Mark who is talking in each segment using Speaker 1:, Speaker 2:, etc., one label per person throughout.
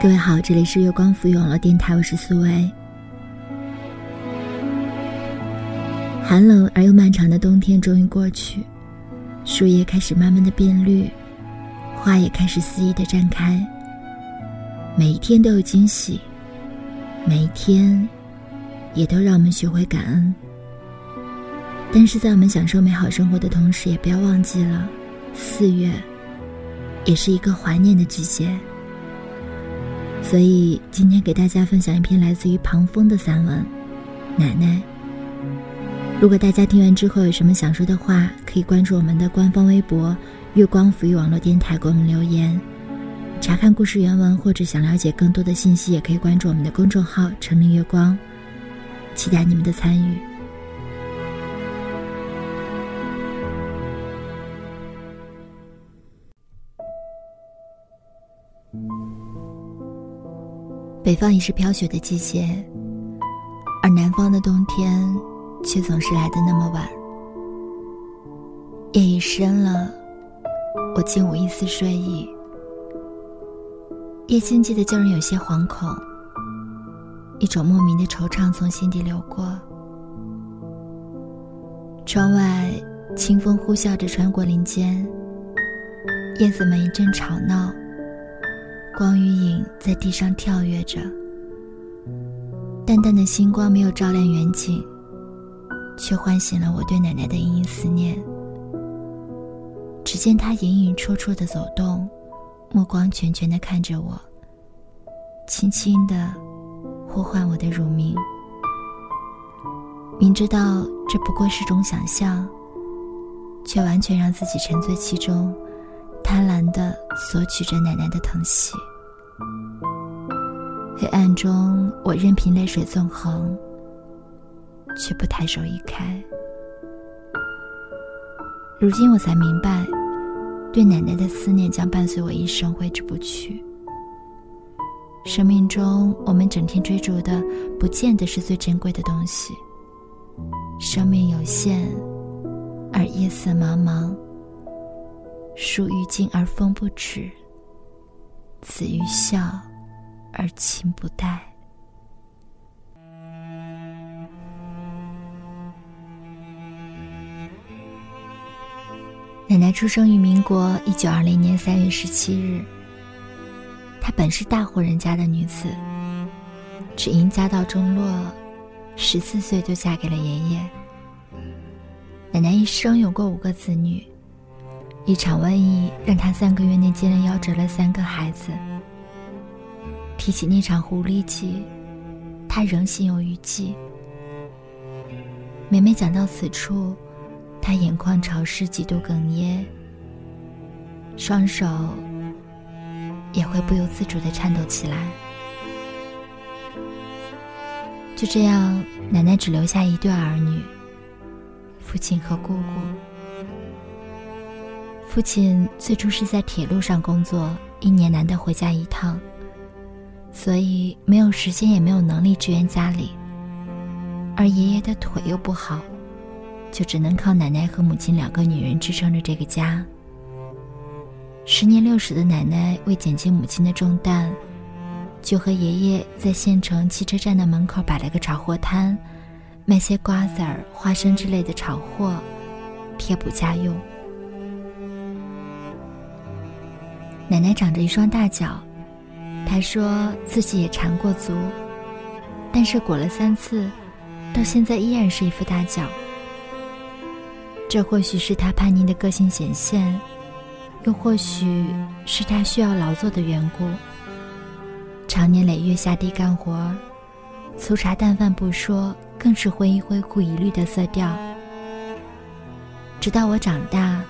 Speaker 1: 各位好，这里是月光浮语网络电台，我是苏薇。寒冷而又漫长的冬天终于过去，树叶开始慢慢的变绿，花也开始肆意的绽开。每一天都有惊喜，每一天也都让我们学会感恩。但是在我们享受美好生活的同时，也不要忘记了，四月也是一个怀念的季节。所以今天给大家分享一篇来自于庞峰的散文《奶奶》。如果大家听完之后有什么想说的话，可以关注我们的官方微博“月光抚育网络电台”给我们留言。查看故事原文或者想了解更多的信息，也可以关注我们的公众号“城林月光”。期待你们的参与。北方已是飘雪的季节，而南方的冬天却总是来的那么晚。夜已深了，我竟无一丝睡意。夜静寂的叫人有些惶恐，一种莫名的惆怅从心底流过。窗外清风呼啸着穿过林间，叶子们一阵吵闹。光与影在地上跳跃着，淡淡的星光没有照亮远景，却唤醒了我对奶奶的隐隐思念。只见她隐隐绰绰的走动，目光全全的看着我，轻轻的呼唤我的乳名。明知道这不过是种想象，却完全让自己沉醉其中。贪婪地索取着奶奶的疼惜。黑暗中，我任凭泪水纵横，却不抬手一开。如今我才明白，对奶奶的思念将伴随我一生，挥之不去。生命中，我们整天追逐的，不见得是最珍贵的东西。生命有限，而夜色茫茫。树欲静而风不止，子欲孝而亲不待。奶奶出生于民国一九二零年三月十七日。她本是大户人家的女子，只因家道中落，十四岁就嫁给了爷爷。奶奶一生有过五个子女。一场瘟疫让他三个月内接连夭折了三个孩子。提起那场狐狸记，他仍心有余悸。每每讲到此处，他眼眶潮湿，几度哽咽，双手也会不由自主的颤抖起来。就这样，奶奶只留下一对儿女，父亲和姑姑。父亲最初是在铁路上工作，一年难得回家一趟，所以没有时间也没有能力支援家里。而爷爷的腿又不好，就只能靠奶奶和母亲两个女人支撑着这个家。时年六十的奶奶为减轻母亲的重担，就和爷爷在县城汽车站的门口摆了个炒货摊，卖些瓜子儿、花生之类的炒货，贴补家用。奶奶长着一双大脚，她说自己也缠过足，但是裹了三次，到现在依然是一副大脚。这或许是她叛逆的个性显现，又或许是她需要劳作的缘故。常年累月下地干活，粗茶淡饭不说，更是灰衣灰裤一律的色调。直到我长大。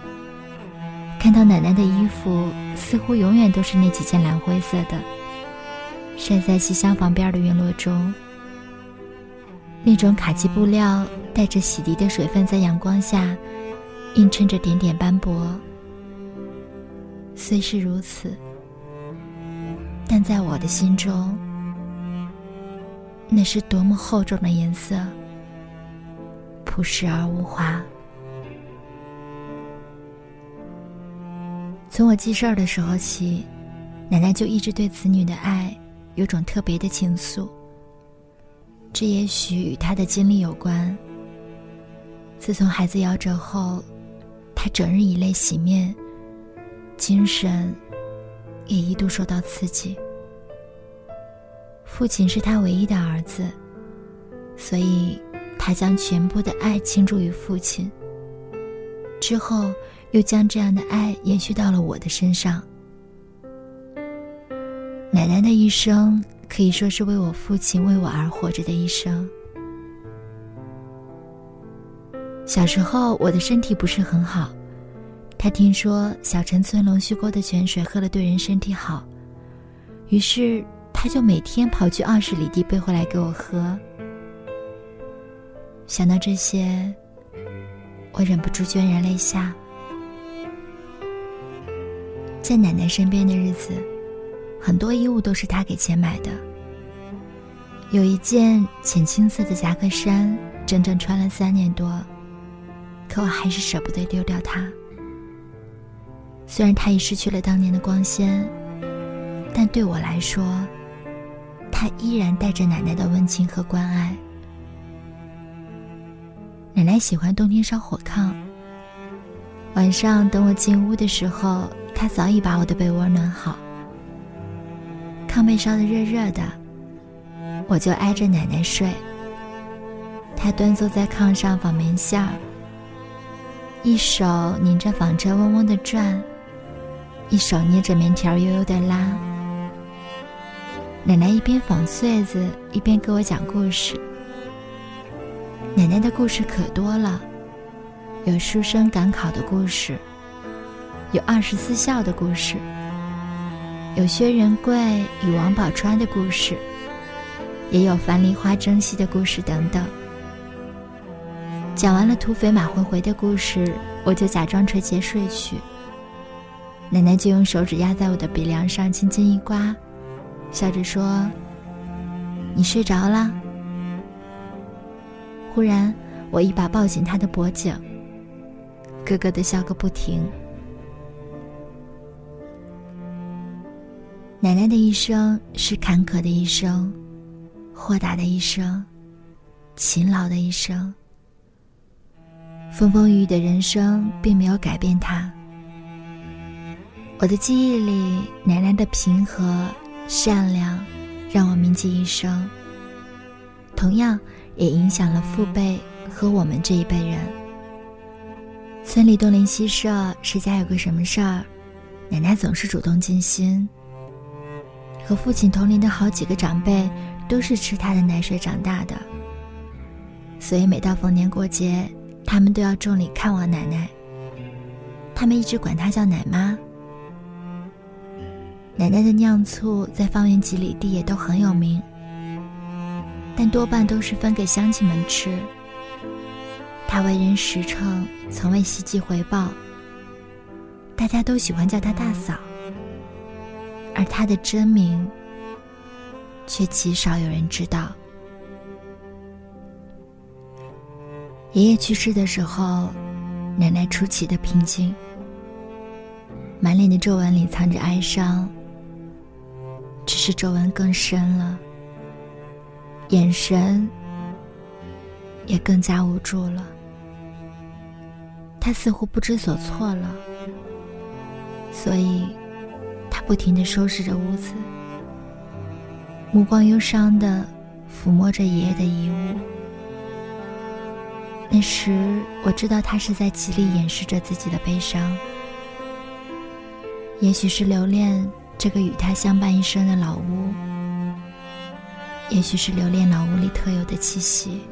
Speaker 1: 看到奶奶的衣服，似乎永远都是那几件蓝灰色的，晒在西厢房边的院落中。那种卡其布料带着洗涤的水分，在阳光下映衬着点点斑驳。虽是如此，但在我的心中，那是多么厚重的颜色，朴实而无华。从我记事儿的时候起，奶奶就一直对子女的爱有种特别的情愫。这也许与她的经历有关。自从孩子夭折后，她整日以泪洗面，精神也一度受到刺激。父亲是他唯一的儿子，所以他将全部的爱倾注于父亲。之后，又将这样的爱延续到了我的身上。奶奶的一生可以说是为我父亲为我而活着的一生。小时候，我的身体不是很好，他听说小陈村龙须沟的泉水喝了对人身体好，于是。他就每天跑去二十里地背回来给我喝。想到这些，我忍不住潸然泪下。在奶奶身边的日子，很多衣物都是她给钱买的。有一件浅青色的夹克衫，整整穿了三年多，可我还是舍不得丢掉它。虽然它已失去了当年的光鲜，但对我来说。它依然带着奶奶的温情和关爱。奶奶喜欢冬天烧火炕。晚上等我进屋的时候，她早已把我的被窝暖好。炕被烧得热热的，我就挨着奶奶睡。她端坐在炕上纺棉线儿，一手拧着纺车嗡嗡的转，一手捏着棉条悠悠的拉。奶奶一边纺穗子，一边给我讲故事。奶奶的故事可多了，有书生赶考的故事，有二十四孝的故事，有薛仁贵与王宝钏的故事，也有樊梨花争戏的故事等等。讲完了土匪马回回的故事，我就假装垂睫睡去。奶奶就用手指压在我的鼻梁上，轻轻一刮。笑着说：“你睡着了。”忽然，我一把抱紧他的脖颈，咯咯的笑个不停。奶奶的一生是坎坷的一生，豁达的一生，勤劳的一生。风风雨雨的人生并没有改变她。我的记忆里，奶奶的平和。善良，让我铭记一生。同样，也影响了父辈和我们这一辈人。村里东邻西舍，谁家有个什么事儿，奶奶总是主动尽心。和父亲同龄的好几个长辈，都是吃他的奶水长大的，所以每到逢年过节，他们都要重礼看望奶奶。他们一直管她叫奶妈。奶奶的酿醋在方圆几里地也都很有名，但多半都是分给乡亲们吃。她为人实诚，从未希冀回报。大家都喜欢叫她大嫂，他的真名却极少有人知道。爷爷去世的时候，奶奶出奇的平静，满脸的皱纹里藏着哀伤。只是皱纹更深了，眼神也更加无助了。他似乎不知所措了，所以，不停的收拾着屋子，目光忧伤的抚摸着爷爷的遗物。那时，我知道他是在极力掩饰着自己的悲伤，也许是留恋。这个与他相伴一生的老屋，也许是留恋老屋里特有的气息。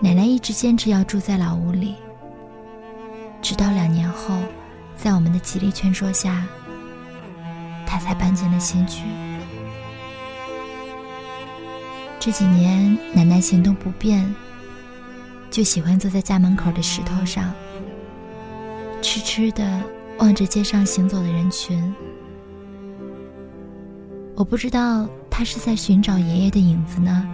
Speaker 1: 奶奶一直坚持要住在老屋里，直到两年后，在我们的极力劝说下，他才搬进了新居。这几年，奶奶行动不便，就喜欢坐在家门口的石头上，痴痴的。望着街上行走的人群，我不知道他是在寻找爷爷的影子呢，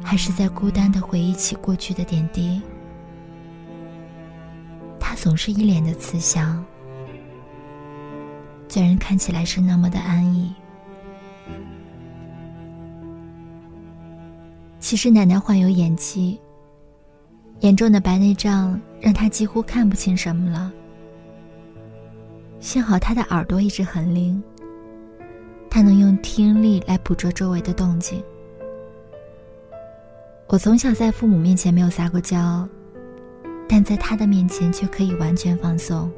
Speaker 1: 还是在孤单的回忆起过去的点滴。他总是一脸的慈祥，虽然看起来是那么的安逸。其实奶奶患有眼疾，严重的白内障让她几乎看不清什么了。幸好她的耳朵一直很灵，她能用听力来捕捉周围的动静。我从小在父母面前没有撒过娇，但在她的面前却可以完全放松。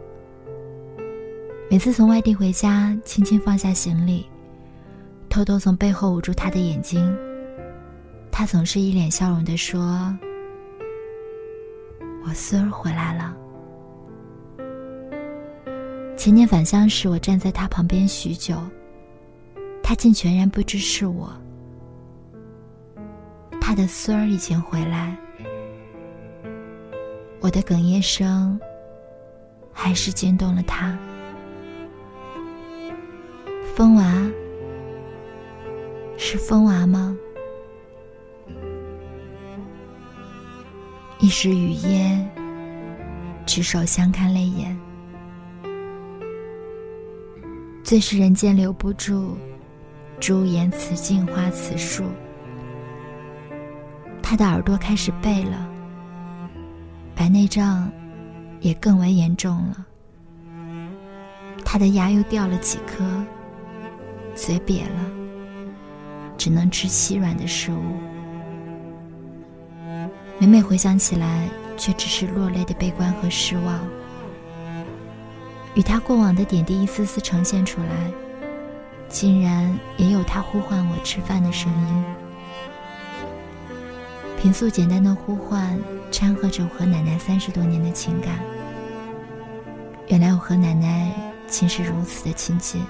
Speaker 1: 每次从外地回家，轻轻放下行李，偷偷从背后捂住他的眼睛。他总是一脸笑容地说：“我孙儿回来了。”前年返乡时，我站在他旁边许久，他竟全然不知是我。他的孙儿已经回来，我的哽咽声还是惊动了他。风娃，是风娃吗？一时语噎，执手相看泪眼。最是人间留不住，朱颜辞镜花辞树。他的耳朵开始背了，白内障也更为严重了。他的牙又掉了几颗，嘴瘪了，只能吃稀软的食物。每每回想起来，却只是落泪的悲观和失望。与他过往的点滴一丝丝呈现出来，竟然也有他呼唤我吃饭的声音。平素简单的呼唤，掺和着我和奶奶三十多年的情感。原来我和奶奶竟是如此的亲近。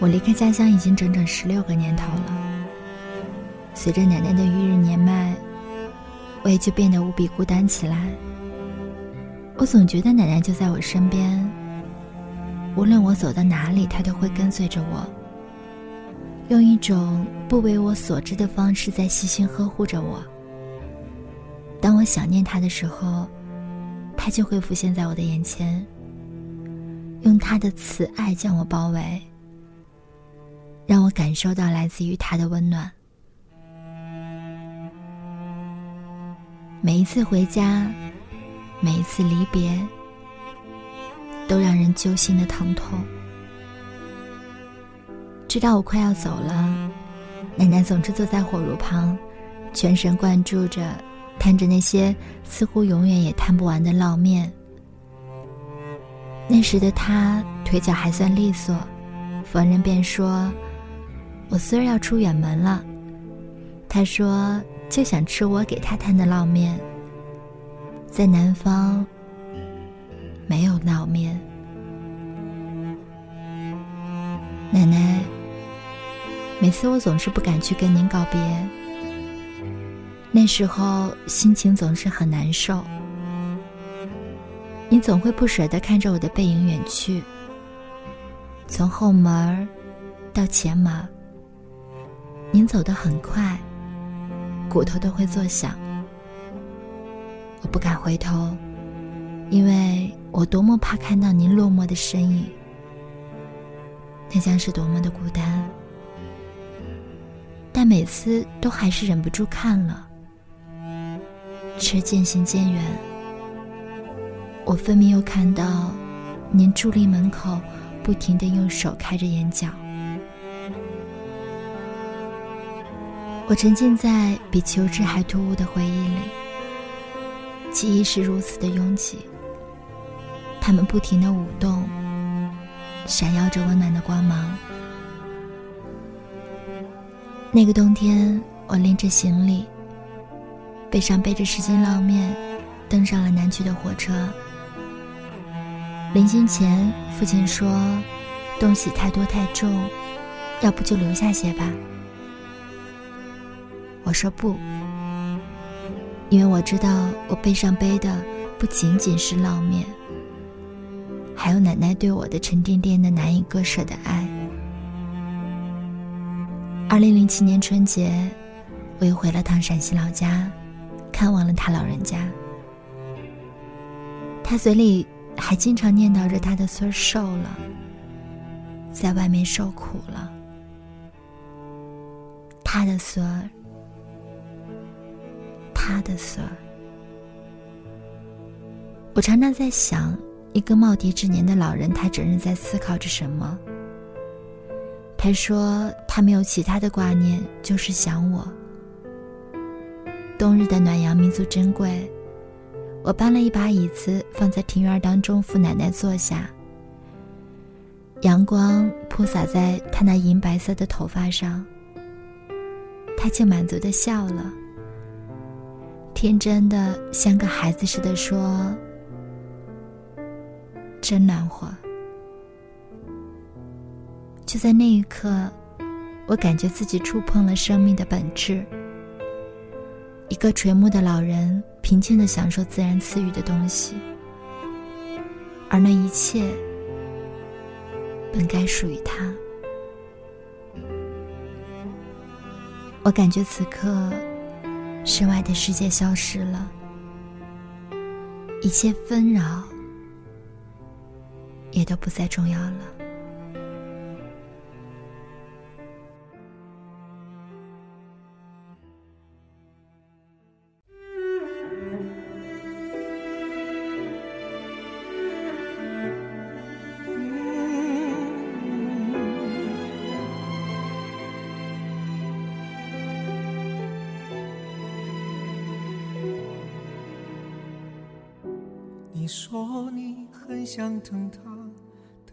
Speaker 1: 我离开家乡已经整整十六个年头了。随着奶奶的日日年迈，我也就变得无比孤单起来。我总觉得奶奶就在我身边，无论我走到哪里，她都会跟随着我，用一种不为我所知的方式在细心呵护着我。当我想念她的时候，她就会浮现在我的眼前，用她的慈爱将我包围。让我感受到来自于他的温暖。每一次回家，每一次离别，都让人揪心的疼痛。知道我快要走了，奶奶总是坐在火炉旁，全神贯注着摊着那些似乎永远也摊不完的烙面。那时的她腿脚还算利索，逢人便说。我孙儿要出远门了，他说就想吃我给他摊的烙面。在南方没有烙面。奶奶，每次我总是不敢去跟您告别，那时候心情总是很难受。你总会不舍得看着我的背影远去，从后门到前门。您走得很快，骨头都会作响。我不敢回头，因为我多么怕看到您落寞的身影。那将是多么的孤单。但每次都还是忍不住看了。车渐行渐远，我分明又看到您伫立门口，不停的用手开着眼角。我沉浸在比求知还突兀的回忆里，记忆是如此的拥挤，它们不停的舞动，闪耀着温暖的光芒。那个冬天，我拎着行李，背上背着十斤烙面，登上了南去的火车。临行前，父亲说：“东西太多太重，要不就留下些吧。”我说不，因为我知道我背上背的不仅仅是烙面，还有奶奶对我的沉甸甸的难以割舍的爱。二零零七年春节，我又回了趟陕西老家，看望了他老人家。他嘴里还经常念叨着他的孙儿瘦了，在外面受苦了。他的孙儿，他的孙儿。我常常在想，一个耄耋之年的老人，他整日在思考着什么？他说他没有其他的挂念，就是想我。冬日的暖阳弥足珍贵，我搬了一把椅子放在庭院当中，扶奶奶坐下。阳光铺洒在她那银白色的头发上，她竟满足的笑了，天真的像个孩子似的说。真暖和。就在那一刻，我感觉自己触碰了生命的本质。一个垂暮的老人，平静的享受自然赐予的东西，而那一切，本该属于他。我感觉此刻，身外的世界消失了，一切纷扰。也都不再重要了。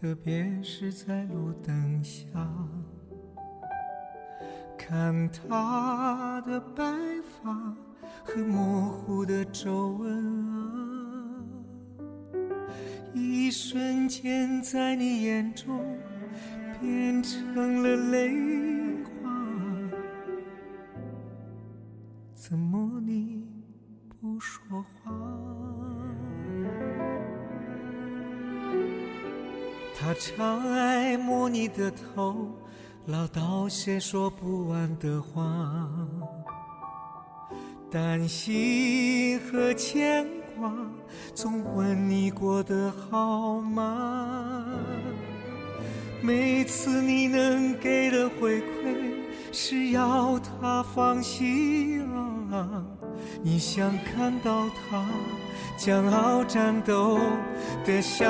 Speaker 2: 特别是在路灯下，看他的白发和模糊的皱纹啊，一瞬间在你眼中变成了泪。常爱摸你的头，唠叨些说不完的话，担心和牵挂，总问你过得好吗？每次你能给的回，是要他放心啊，你想看到他。骄傲战斗的笑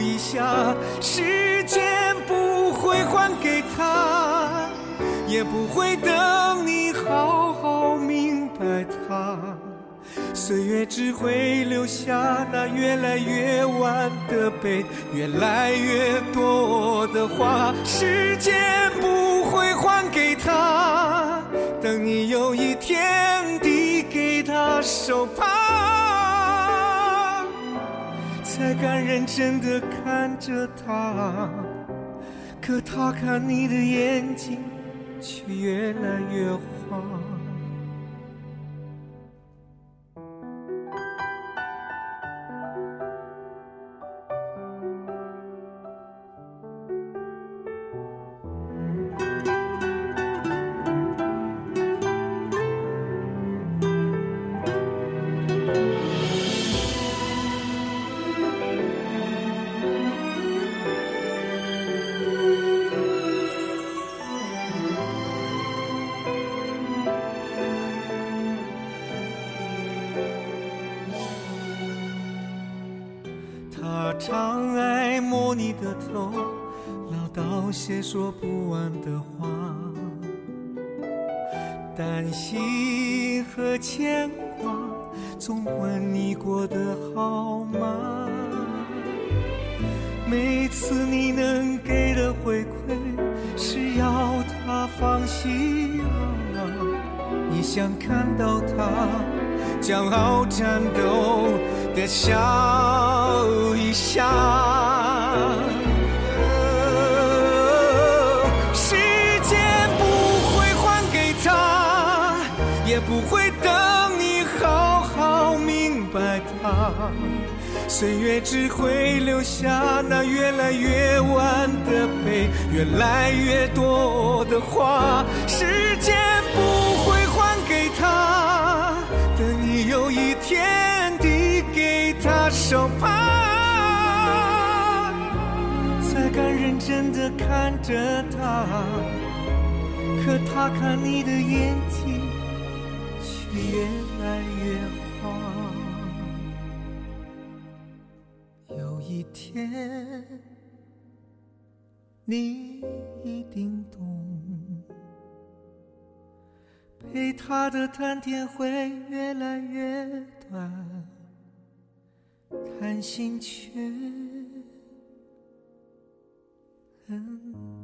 Speaker 2: 一下，时间不会还给他，也不会等你好好明白他。岁月只会留下那越来越晚的悲，越来越多的话。时间不还给他，等你有一天递给他手帕。才敢认真的看着他，可他看你的眼睛却越来越慌。常爱摸你的头，唠叨些说不完的话，担心和牵挂，总问你过得好吗？每次你能给的回馈，是要他放心啊，你想看到他骄傲战斗的笑。想。时间不会还给他，也不会等你好好明白他。岁月只会留下那越来越晚的悲，越来越多的话。时间不会还给他，等你有一天递给他手帕。认真的看着他，可他看你的眼睛却越来越黄。有一天，你一定懂，陪他的谈天会越来越短，谈心却。等